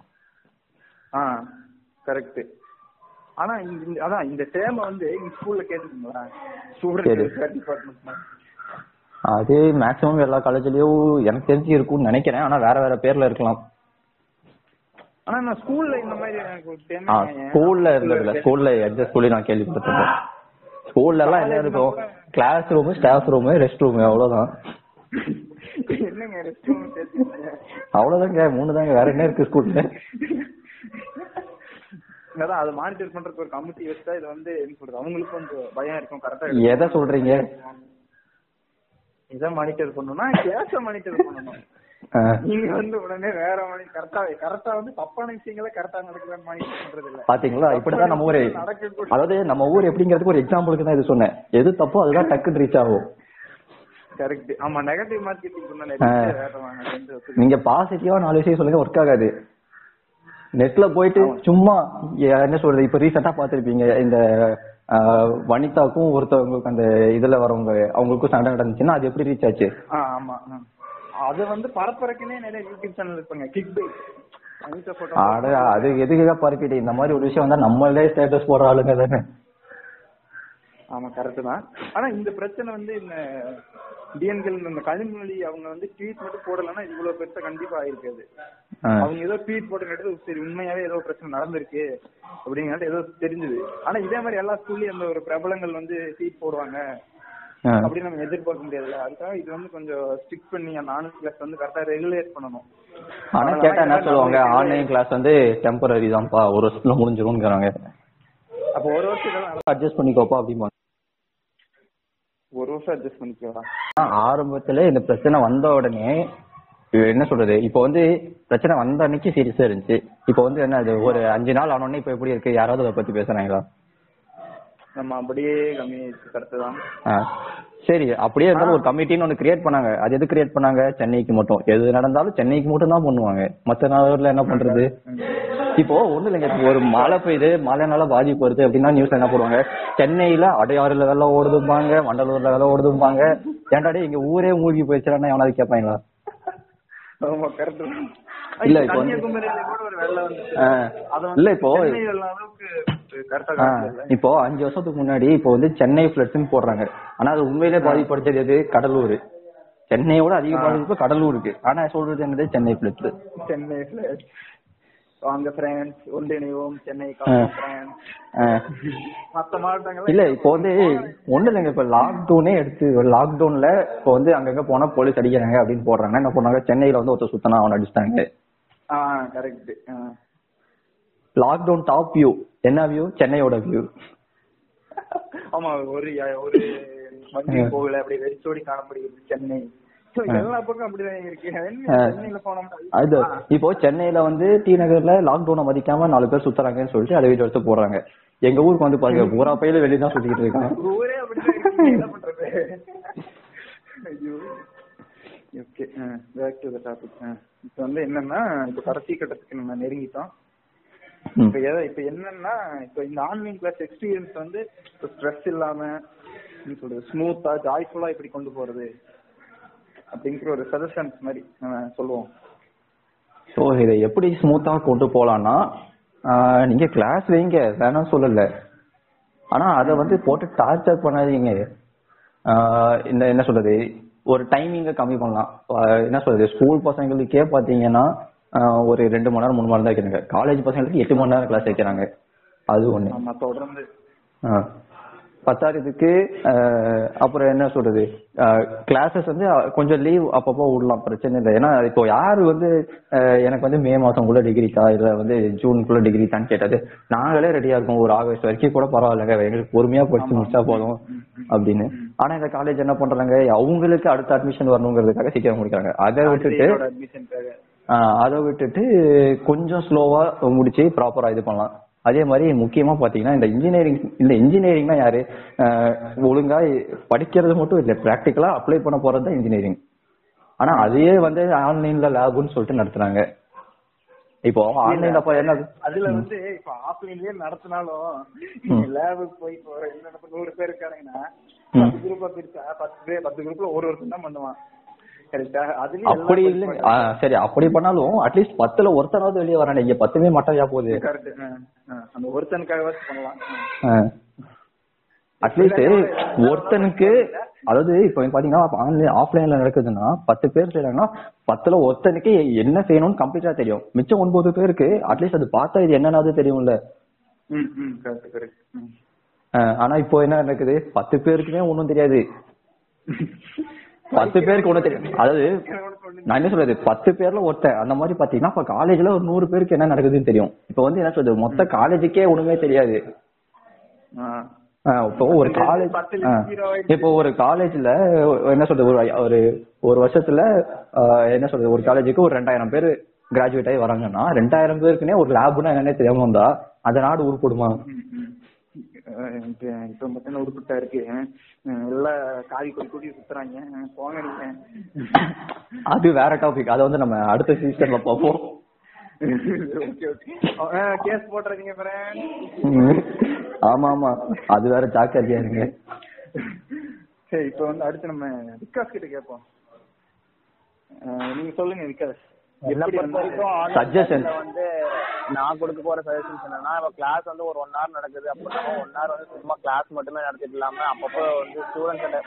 [SPEAKER 1] ஆ கரெக்ட் ஆனா அதான் இந்த டேம் வந்து ஸ்கூல்ல கேட்டுருக்கீங்களா? ஸ்டூடெண்ட்
[SPEAKER 2] கேட்டு.
[SPEAKER 1] வெல்ஃபேர் டிபார்ட்மெண்ட்
[SPEAKER 2] அது மேக்ஸிமம் எல்லா காலேஜ்லயும் எனக்கு தெரிஞ்சு இருக்கும்னு நினைக்கிறேன். ஆனா வேற வேற பேர்ல இருக்கலாம்.
[SPEAKER 1] ஆனா நான் ஸ்கூல்ல இந்த மாதிரி எனக்கு
[SPEAKER 2] ஸ்கூல்ல இருந்ததுல ஸ்கூல்ல எந்த ஸ்கூல்லையும் நான் கேள்விப்பட்டிருக்கேன். ஸ்கூல்ல எல்லாம் என்ன இருக்கும்? Class room staff room rest room அவ்வளவுதான். அவ்வளவுதாங்க மூணு தாங்க வேற என்ன இருக்கு ஸ்கூல்ல
[SPEAKER 1] அதான் அதை மானிட்டர் பண்றதுக்கு ஒரு கமிட்டி வச்சா இது வந்து என்ன சொல்றது? அவங்களுக்கும் கொஞ்சம் பயம் இருக்கும் கரெக்டா
[SPEAKER 2] எதை சொல்றீங்க?
[SPEAKER 1] இதை மானிட்டர் பண்ணணும்னா கிளாஸ மானிட்டர் பண்ணணும். நீங்க வந்து உடனே வேற மணி கரெக்டா கரெக்டா வந்து தப்பான விஷயங்களை கரெக்டா பண்றது இல்ல.
[SPEAKER 2] பாத்தீங்களா? இப்படிதான் நம்ம ஊரு. அதாவது நம்ம ஊர் எப்படிங்கிறதுக்கு ஒரு எக்ஸாம்பிளுக்கு தான் இது சொன்னேன். எது தப்போ அதுதான் டக்குன்னு ரீச் ஆகும்.
[SPEAKER 1] கரெக்ட் ஆமா நெகட்டிவ் மார்க்கெட்டிங்.
[SPEAKER 2] நீங்க பாசிட்டிவா நாலு விஷயம் சொல்லுங்க ஒர்க் ஆகாது. நெட்ல போயிட்டு சும்மா என்ன சொல்றது இப்ப ரீசெண்டா பாத்திருப்பீங்க இந்த வனிதாக்கும் ஒருத்தவங்களுக்கு அந்த இதுல வரவங்க அவங்களுக்கும் சண்டை நடந்துச்சுன்னா அது எப்படி ரீச் ஆச்சு?
[SPEAKER 1] ஆமா. அது வந்து பரப்பறக்குன்னே நிறைய யூடியூப் சேனல் இருப்பாங்க. கிக் பை
[SPEAKER 2] அது எதுக்காக பார்க்கிட்டு இந்த மாதிரி ஒரு விஷயம் வந்தா நம்மளே ஸ்டேட்டஸ் போடுற ஆளுங்க தானே.
[SPEAKER 1] ஆமா கரெக்ட் தான். ஆனா இந்த பிரச்சனை வந்து இந்த டிஎன்கள் இந்த கனிமொழி அவங்க வந்து ட்வீட் மட்டும் போடலன்னா இவ்வளவு பெருசா கண்டிப்பா ஆயிருக்காது. அவங்க ஏதோ ட்வீட் போட்டு சரி உண்மையாவே ஏதோ பிரச்சனை நடந்திருக்கு அப்படிங்கிறது ஏதோ தெரிஞ்சது. ஆனா இதே மாதிரி எல்லா ஸ்கூல்லயும் அந்த ஒரு பிரபலங்கள் வந்து ட்வீட் போடுவாங்க. அப்படின்னு நம்ம எதிர்பார்க்க முடியாதுல்ல. அதுக்காக இது வந்து கொஞ்சம் ஸ்டிக் பண்ணி அந்த ஆன்லைன் கிளாஸ் வந்து கரெக்டா ரெகுலேட் பண்ணணும்.
[SPEAKER 2] ஆனா கேட்டா என்ன சொல்லுவாங்க? ஆன்லைன் கிளாஸ் வந்து டெம்பரரி தான்ப்பா. ஒரு வருஷத்துல முடிஞ்சிரும்ங்கிறாங்க.
[SPEAKER 1] அப்போ ஒரு நடக்கும்.
[SPEAKER 2] அட்ஜஸ்ட் பண்ணிக்கோப்பா அப்படிம்பாங்க
[SPEAKER 1] ஒரு வருஷம் அட்ஜஸ்ட் பண்ணிக்கலாம்
[SPEAKER 2] ஆனா, ஆரம்பத்துல இந்த பிரச்சனை வந்த உடனே என்ன சொல்றது? இப்போ வந்து பிரச்சனை வந்த அன்னைக்கு சீரியஸா இருந்துச்சு. இப்போ வந்து என்ன அது ஒரு அஞ்சு நாள் ஆன உடனே இப்போ எப்படி இருக்கு? யாராவது அதை பத்தி பேசுறாங்களா?
[SPEAKER 1] நம்ம அப்படியே கம்மி கரெக்ட் தான்.
[SPEAKER 2] சரி அப்படியே இருந்தாலும் ஒரு கமிட்டின்னு ஒன்று கிரியேட் பண்ணாங்க. அது எது கிரியேட் பண்ணாங்க? சென்னைக்கு மட்டும். எது நடந்தாலும் சென்னைக்கு மட்டும் தான் பண்ணுவாங்க. மற்ற நாளில் என்ன பண்றது? இப்போ ஒண்ணு இல்லைங்க. ஒரு மழை பெய்யுது மழைனால பாதிப்பு வருது அப்படின்னா நியூஸ்ல என்ன போடுவாங்க? சென்னையில அடையாறுல வேலை ஓடுதும்பாங்க வண்டலூர்ல வேலை ஓடுதும்பாங்க. ஏன்டாடே இங்க ஊரே மூழ்கி போயிடுச்சுன்னா எவனாவது கேட்பாங்களா இல்ல, இப்போ இல்ல இப்போ இப்போ அஞ்சு வருஷத்துக்கு முன்னாடி இப்போ வந்து சென்னை ஃபிளட்ஸ்னு போடுறாங்க. ஆனா அது உண்மையிலே பாதிப்படுத்தது எது? கடலூர். சென்னையோட அதிக பாதிப்பு கடலூருக்கு. ஆனா சொல்றது என்னது? Chennai floods
[SPEAKER 1] Chennai flight. வாங்க பிரான்ஸ் ஒன்றிணைவோம். சென்னை மத்த மாவட்டங்கள்ல
[SPEAKER 2] இல்ல இப்போ வந்து ஒண்ணு இல்லைங்க. இப்ப லாக்டவுனே எடுத்து லாக்டவுன்ல இப்போ வந்து அங்கங்க போனா போலீஸ் அடிக்கிறாங்க அப்படின்னு போடுறாங்க. என்ன பண்ணாங்க சென்னையில வந்து ஒருத்தர் சுத்தனா அவன் அடிச்சிட்டாங்க.
[SPEAKER 1] ஆ கரெக்ட்
[SPEAKER 2] லாக்டவுன் டாப் வியூ என்ன வியூ சென்னையோட வியூ
[SPEAKER 1] ஆமா ஒரு ஒரு வண்டி போகல அப்படியே வெறிச்சோடி காணப்படுகிறது சென்னை.
[SPEAKER 2] இப்போ சென்னையில வந்து டி நகர்ல லாக்டவுனை மதிக்காம நாலு பேர் சுத்துறாங்கன்னு சொல்லிட்டு அதை எடுத்து போடுறாங்க. எங்க ஊருக்கு வந்து பாருங்க பூரா பையில வெளியே தான் சுத்திக்கிட்டு இருக்காங்க
[SPEAKER 1] ஊரே அப்படிதான் இருக்கு என்ன பண்றது ஐயோ okay back to the topic இப்போ வந்து என்னன்னா இப்போ கடைசி கட்டத்துக்கு நம்ம நெருங்கிட்டோம். இப்போ எதை இப்போ என்னன்னா இப்போ இந்த ஆன்லைன் கிளாஸ் எக்ஸ்பீரியன்ஸ் வந்து இப்போ ஸ்ட்ரெஸ் இல்லாம என்ன சொல்றது ஸ்மூத்தா ஜாய்ஃபுல்லா இப்படி கொண்டு போறது அப்படிங்கிற ஒரு சஜஷன்ஸ் மாதிரி சொல்லுவோம்.
[SPEAKER 2] ஸோ இதை எப்படி ஸ்மூத்தா கொண்டு போலாம்னா நீங்க கிளாஸ் வைங்க வேணாம் சொல்லல. ஆனா அதை வந்து போட்டு டார்ச்சர் பண்ணாதீங்க. இந்த என்ன சொல்றது ஒரு டைமிங்க கம்மி பண்ணலாம். என்ன சொல்றது? ஸ்கூல் பசங்களுக்கே பாத்தீங்கன்னா ஆஹ், ஒரு ரெண்டு மணி நேரம் மூணு மணி நேரம் தான் வைக்கிறாங்க. காலேஜ் பசங்களுக்கு எட்டு மணி நேரம் கிளாஸ் வைக்கிறாங்க. அது ஒண்ணு.
[SPEAKER 1] தொடர்ந்து.
[SPEAKER 2] பத்தாயிரத்துக்கு அப்புறம் என்ன சொல்றது? கிளாஸஸ் வந்து கொஞ்சம் லீவ் அப்பப்போ விடலாம். பிரச்சனை இல்லை. ஏன்னா இப்போ யாரு வந்து எனக்கு வந்து மே மாசம்குள்ள டிகிரிக்கா இல்ல வந்து ஜூனுக்குள்ள டிகிரி தான் கேட்டது. நாங்களே ரெடியா இருக்கோம். ஒரு ஆகஸ்ட் வரைக்கும் கூட பரவாயில்லைங்க. எங்களுக்கு பொறுமையா படிச்சு முடிச்சா போதும் அப்படின்னு. ஆனா இந்த காலேஜ் என்ன பண்றாங்க? அவங்களுக்கு அடுத்த அட்மிஷன் வரணுங்கிறதுக்காக சீக்கிரம் முடிக்கிறாங்க. அதை விட்டுட்டு அதை விட்டுட்டு கொஞ்சம் ஸ்லோவா முடிச்சு ப்ராப்பரா இது பண்ணலாம். அதே மாதிரி முக்கியமா பாத்தீங்கன்னா இந்த இன்ஜினியரிங் இந்த இன்ஜினியரிங்னா யாரு? ஒழுங்கா படிக்கிறது மட்டும் இல்ல பிராக்டிக்கலா அப்ளை பண்ண போறது தான் இன்ஜினியரிங் ஆனா அதையே வந்து ஆன்லைன்ல லேப்னு சொல்லிட்டு நடத்துறாங்க. இப்போ ஆன்லைன்ல அப்ப என்ன?
[SPEAKER 1] அதுல வந்து இப்ப ஆஃப்லைன்லயே நடத்தினாலும் லேபுக்கு போய் இப்போ என்ன நூறு பேர் இருக்காங்கன்னா. பத்து குரூப்பா பிரிச்சா பத்து பேர் பத்து குரூப்ல ஒரு ஒருத்தன் தான் பண்ணுவான்.
[SPEAKER 2] அப்படி இல்ல சரி அப்படி பண்ணாலும் அட்லீஸ்ட் பத்துல ஒருத்தனாவது வெளியே வரானே இங்க பத்துமே மட்டையா போகுது.
[SPEAKER 1] கரெக்ட் அந்த ஒருத்தனுக்காகவாச்சும் பண்ணலாம்
[SPEAKER 2] அட்லீஸ்ட் ஒருத்தனுக்கு அதாவது இப்போ பாத்தீங்கன்னா ஆன்லைன் ஆஃப்லைன்ல நடக்குதுன்னா பத்து பேர் செய்யறாங்கன்னா பத்துல ஒருத்தனுக்கு என்ன செய்யணும்னு கம்ப்ளீட்டா தெரியும். மிச்சம் ஒன்பது பேருக்கு அட்லீஸ்ட் அது பார்த்தா இது என்னன்னாவது தெரியும்ல. ஆனா இப்போ என்ன நடக்குது? பத்து பேருக்குமே ஒண்ணும் தெரியாது. பத்து பேருக்கு ஒண்ணும் தெரியும் அதாவது நான் என்ன சொல்றது? பத்து பேர்ல ஒருத்தன். அந்த மாதிரி பாத்தீங்கன்னா இப்ப காலேஜ்ல ஒரு நூறு பேருக்கு என்ன நடக்குதுன்னு தெரியும். இப்போ வந்து என்ன சொல்றது? மொத்த காலேஜுக்கே ஒண்ணுமே தெரியாது. இப்போ ஒரு காலேஜ். இப்போ ஒரு காலேஜ்ல என்ன சொல்றது? ஒரு ஒரு ஒரு வருஷத்துல என்ன சொல்றது? ஒரு காலேஜுக்கு ஒரு ரெண்டாயிரம் பேர் கிராஜுவேட் ஆகி வராங்கன்னா ரெண்டாயிரம் பேருக்குனே ஒரு லேப்னா என்னன்னே தெரியாம வந்தா அந்த நாடு உருப்படுமா?
[SPEAKER 1] இப்ப மட்டும் உருப்பிட்டா இருக்கு. எல்லாம் காவி கொடி கூட்டி சுத்துறாங்க. போங்க
[SPEAKER 2] அது வேற டாபிக் அதை வந்து நம்ம அடுத்த சீசன்ல பார்ப்போம்.
[SPEAKER 1] கேஸ் போட்டுறீங்க
[SPEAKER 2] ஆமா ஆமா. அது வேற ஜாக்கிரதையா இருங்க
[SPEAKER 1] சரி இப்போ வந்து அடுத்து நம்ம விகாஸ் கிட்ட கேட்போம். நீங்க சொல்லுங்க விகாஸ்.
[SPEAKER 3] பொறுத்த
[SPEAKER 1] வந்து-
[SPEAKER 3] நான் கொடுக்க போற சஜஷன்ஸ் என்னன்னா இப்போ கிளாஸ் வந்து ஒரு ஒன் ஹவர் நடக்குது அப்படின்னா ஒன் ஹவர் வந்து சும்மா கிளாஸ் மட்டுமே நடத்திட்டு இல்லாம அப்பப்போ வந்து ஸ்டூடெண்ட்ஸ்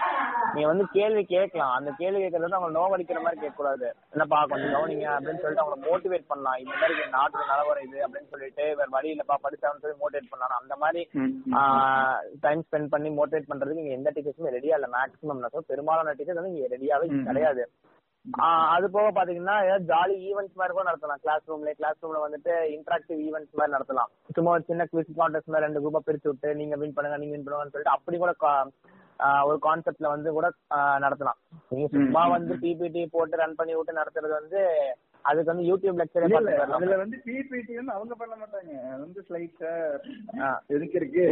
[SPEAKER 3] நீங்க வந்து கேள்வி கேட்கலாம். அந்த கேள்வி கேட்கறது வந்து அவங்க நோவடிக்கிற மாதிரி கேட்கக்கூடாது. என்னப்பா கொஞ்சம் கவனிங்க அப்படின்னு சொல்லிட்டு அவங்களை மோட்டிவேட் பண்ணலாம். இந்த மாதிரி நாட்டுல நிலவரம் இது அப்படின்னு சொல்லிட்டு வேற வழி இல்லப்பா படிச்சான்னு சொல்லி மோட்டிவேட் பண்ணலாம். அந்த மாதிரி. டைம் ஸ்பெண்ட் பண்ணி மோட்டிவேட் பண்றதுக்கு இங்க எந்த டீச்சர்ஸுமே ரெடியா இல்ல. மேக்ஸிமம் நான் பெரும்பாலான டீச்சர்ஸ் வந்து இங்க ரெடியாவே. கிடையாது. அது போக பாத்தீங்கன்னா ஏதாவது ஜாலி ஈவெண்ட்ஸ் மாதிரி கூட நடத்தலாம். கிளாஸ் ரூம்ல கிளாஸ் ரூம்ல வந்துட்டு இன்டராக்டிவ் ஈவெண்ட்ஸ் மாதிரி நடத்தலாம். சும்மா ஒரு சின்ன குவிஸ் கான்டெஸ்ட் மாதிரி ரெண்டு குரூப்பா பிரிச்சு விட்டு நீங்க வின் பண்ணுங்க நீங்க வின் பண்ணுங்கன்னு சொல்லிட்டு அப்படி கூட ஒரு கான்செப்ட்ல வந்து கூட நடத்தலாம். நீங்க சும்மா வந்து பிபிடி போட்டு ரன் பண்ணி விட்டு நடத்துறது வந்து அதுக்கு வந்து யூடியூப் லெக்சரே
[SPEAKER 1] அதுல வந்து பிபிடி அவங்க பண்ண மாட்டாங்க. வந்து ஸ்லைட்ஸ். எதுக்கு இருக்கு?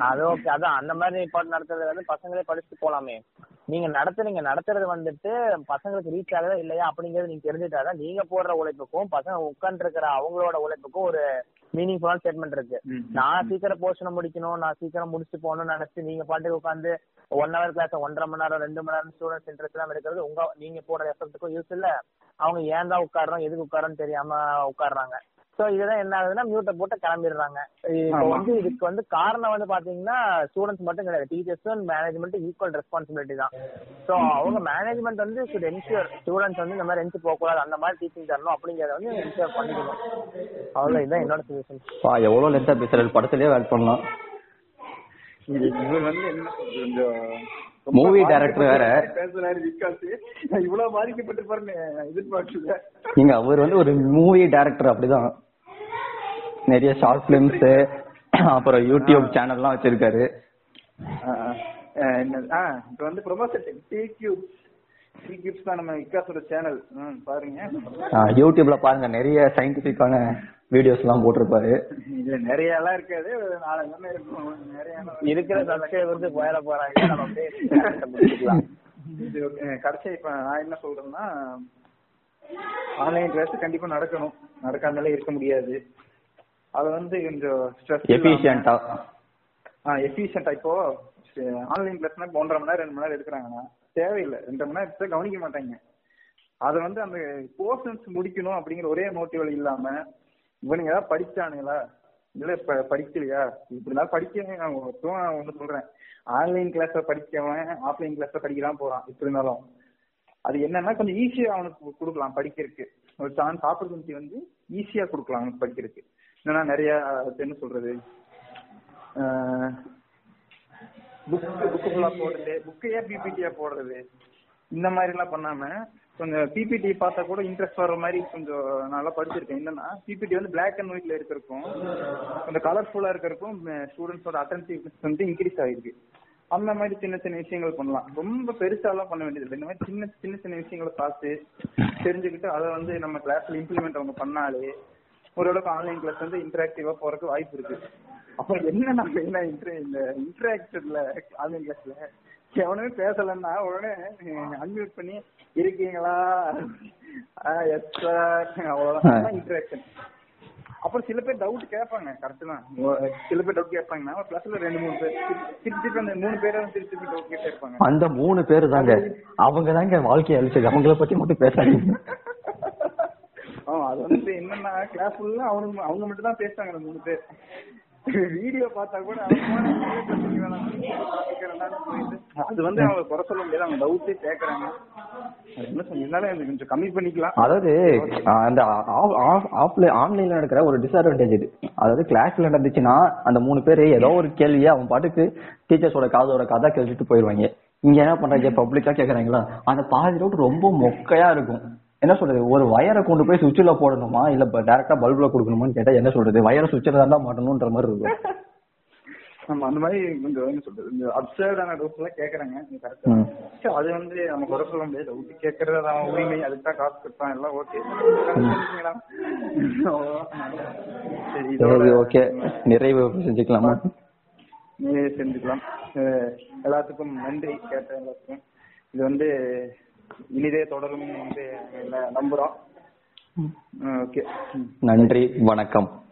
[SPEAKER 3] அது ஓகே அதான் அந்த மாதிரி பாட்டு நடத்துறது வந்து பசங்களே படிச்சுட்டு போலாமே. நீங்க நடத்துறீங்க நடத்துறது வந்துட்டு பசங்களுக்கு ரீச் ஆகுதா இல்லையா அப்படிங்கறது நீங்க தெரிஞ்சுட்டாதான் நீங்க போடுற உழைப்புக்கும் பசங்க உட்கார்ந்து இருக்கிற அவங்களோட உழைப்புக்கும் ஒரு மீனிங்ஃபுல்லான ஸ்டேட்மெண்ட் இருக்கு. நான் சீக்கிரம் போர்ஷனை முடிக்கணும் நான் சீக்கிரம் முடிச்சுட்டு போகணும்னு நினைச்சு நீங்க பாட்டுக்கு உட்காந்து ஒன் ஹவர் கிளாஸ் ஒன்றரை மணி நேரம் ரெண்டு மணி நேரம் ஸ்டூடெண்ட்ஸ் இன்ட்ரெஸ்ட் எல்லாம் எடுக்கிறது உங்க நீங்க போடுற எஃபெக்ட்டுக்கும் யூஸ் இல்ல. அவங்க ஏன் தான் உட்காடுறோம் எதுக்கு உட்காரன்னு தெரியாம உட்காடுறாங்க சோ இதுதான் என்ன ஆகுதுன்னா மியூட்டை போட்டு கிளம்பிடுறாங்க. இப்போ. வந்து இதுக்கு வந்து காரணம் வந்து பாத்தீங்கன்னா ஸ்டூடெண்ட்ஸ் மட்டும் கிடையாது. டீச்சர்ஸும் மேனேஜ்மெண்ட் ஈக்குவல் ரெஸ்பான்சிபிலிட்டி தான். சோ அவங்க மேனேஜ்மெண்ட் வந்து should ensure ஸ்டூடெண்ட்ஸ் வந்து இந்த மாதிரி எஞ்சி போக கூடாது அந்த மாதிரி டீச்சிங் தரணும் அப்படிங்கறத வந்து என்ஷூர் பண்ணிக்கணும். அவ்வளவு இதான் என்னோட சஜஷன்
[SPEAKER 2] பா எவ்வளவு லென்த்தா பேசுறாரு? படத்திலேயே ஆட் பண்ணலாம்.
[SPEAKER 1] இவர் வந்து என்ன கொஞ்சம்
[SPEAKER 2] Movie director வேற. *laughs*
[SPEAKER 1] பேசுறாரு விகாஸ் நான் இவ்வளவு பாதிக்கப்பட்டிருப்பாருன்னு எதிர்பார்க்கல.
[SPEAKER 2] நீங்க அவர் வந்து ஒரு மூவி டைரக்டர் அப்படிதான். நிறைய ஷார்ட் பிலிம்ஸ் அப்புறம் யூடியூப் சேனல்லாம் வச்சிருக்காரு.
[SPEAKER 1] இப்போ வந்து ப்ரொமோஷன் டீ
[SPEAKER 2] யூடியூப்ல பாருங்க. நிறைய சயின்டிபிக்கான வீடியோஸ் எல்லாம் போட்டிருப்பாரு.
[SPEAKER 1] இது நிறைய எல்லாம் இருக்காது
[SPEAKER 3] இருக்கிற சப்ஸ்கிரைபர்ஸ் போயிட போறாங்க. நம்ம.
[SPEAKER 1] கடைசி இப்ப நான் என்ன சொல்றேன்னா ஆன்லைன் கிளாஸ் கண்டிப்பா நடக்கணும். நடக்காமலே இருக்க முடியாது. அது வந்து கொஞ்சம் ஸ்ட்ரெஸ்
[SPEAKER 2] எஃபிஷியன்டா
[SPEAKER 1] ஆ? எஃபிஷியன்டா இப்போ ஆன்லைன் கிளாஸ்னா ஒன்றரை மணி நேரம் ரெண்டு மணி நேரம் எடுக்கிறாங்கன்னா தேவையில்லை. ரெண்டு மணி நேரம் கவனிக்க மாட்டாங்க. அதை வந்து அந்த போர்ஷன்ஸ் முடிக்கணும் அப்படிங்கிற ஒரே மோட்டிவ் இல்லாம இவனுங்க ஏதாவது படிச்சானுங்களா? இல்ல இப்ப படிக்கலையா? இப்படிதான் படிக்க நான் ஒண்ணு சொல்றேன். ஆன்லைன் கிளாஸ்ல படிக்கவன் ஆஃப்லைன் கிளாஸ்ல படிக்கலாம் போறான். இப்படி இருந்தாலும் அது என்னன்னா கொஞ்சம் ஈஸியா அவனுக்கு கொடுக்கலாம் படிக்கிறதுக்கு. ஒரு சான்ஸ் ஆப்பர்ச்சுனிட்டி வந்து ஈஸியா கொடுக்கலாம் அவனுக்கு படிக்கிறதுக்கு. என்னன்னா நிறைய என்ன சொல்றது? புக் புக்கு ஃபுல்லா போடுறது. புக்கையே பிபிடியா போடுறது? இந்த மாதிரி எல்லாம் பண்ணாம கொஞ்சம் பிபிடி பார்த்தா கூட இன்ட்ரெஸ்ட் வர மாதிரி கொஞ்சம் நல்லா படிச்சிருக்கேன். என்னன்னா பிபிடி வந்து பிளாக் அண்ட் ஒயிட்ல இருக்கிறதுக்கும் கொஞ்சம் கலர்ஃபுல்லா இருக்கிறதுக்கும் ஸ்டூடெண்ட்ஸோட அட்டன்சிவ்னஸ் வந்து இன்க்ரீஸ் ஆயிருக்கு. அந்த மாதிரி சின்ன சின்ன விஷயங்கள் பண்ணலாம். ரொம்ப பெருசாலாம் பண்ண வேண்டியது இந்த மாதிரி சின்ன சின்ன சின்ன விஷயங்களை பார்த்து தெரிஞ்சுக்கிட்டு அதை வந்து நம்ம கிளாஸ்ல இம்ப்ளிமெண்ட் அவங்க பண்ணாலே ஓரளவுக்கு ஆன்லைன் கிளாஸ் வந்து இன்டராக்டிவா போறதுக்கு வாய்ப்பு இருக்கு. அப்ப என்ன நம்ம என்ன inter- இந்த இன்டராக்ஷன்ல ஆன்லைன் கிளாஸ்ல எவனுமே பேசலன்னா உடனே அன்மியூட் பண்ணி இருக்கீங்களா? எஸ் சார் அவ்வளவுதான். இன்டராக்ஷன் அப்புறம் சில பேர் டவுட் கேட்பாங்க கரெக்ட் தான். சில பேர் டவுட் கேட்பாங்கன்னா ஒரு கிளாஸ்ல ரெண்டு மூணு பேர் திருப்பி அந்த மூணு பேரும் திருப்பி டவுட் கேட்டே இருப்பாங்க.
[SPEAKER 2] அந்த மூணு பேரு தாங்க அவங்க தாங்க வாழ்க்கையை அழிச்சது. அவங்கள பத்தி மட்டும் பேசாதீங்க.
[SPEAKER 1] ஆமா அது வந்து என்னன்னா கிளாஸ் ஃபுல்லா அவனுங்க அவங்க மட்டும் தான் பேசுறாங்க அந்த மூணு பேர். வீடியோ பார்த்தா கூட அது வந்து அவங்க குறை சொல்ல முடியாது. அவங்க டவுட்டே கேக்குறாங்க.
[SPEAKER 2] அதாவது அந்த ஆஃப்லைன் ஆன்லைன்ல நடக்கிற ஒரு டிஸ்அட்வான்டேஜ் இது. அதாவது கிளாஸ்ல நடந்துச்சுன்னா அந்த மூணு பேர் ஏதோ ஒரு கேள்வியை அவன் பாட்டுக்கு டீச்சர்ஸோட காதோட கதை கேட்டுட்டு போயிடுவாங்க. இங்க என்ன பண்றாங்க? பப்ளிக்கா கேக்குறாங்களா? அந்த பாதி ரவுட் ரொம்ப மொக்கையா இருக்கும். என்ன சொல்றது? ஒரு வயரை கொண்டு போய் சுவிட்சில் போடணுமா? இல்ல டைரக்டா பல்புல கொடுக்கணுமான்னு கேட்டா என்ன சொல்றது? வயரை சுவிட்சில் தான் மாட்டணும்ன்ற மாதிரி இருக்கும். *laughs*
[SPEAKER 1] ஆமா அந்த மாதிரி கொஞ்சம் என்ன சொல்றது? இந்த அப்சர்டான டவுட்ஸ் எல்லாம் கேக்குறாங்க. கரெக்டா அது வந்து நம்ம குறை சொல்ல முடியாது. அது அவன் உரிமை அதுக்கு தான் காசு கொடுத்தான் எல்லாம் ஓகே சரி
[SPEAKER 2] ஓகே நிறைவு செஞ்சுக்கலாமா?
[SPEAKER 1] நீங்களே செஞ்சுக்கலாம். எல்லாத்துக்கும் நன்றி கேட்ட எல்லாத்துக்கும். இது வந்து இனிதே தொடரும் வந்து நம்புறோம். ஓகே.
[SPEAKER 2] நன்றி வணக்கம்.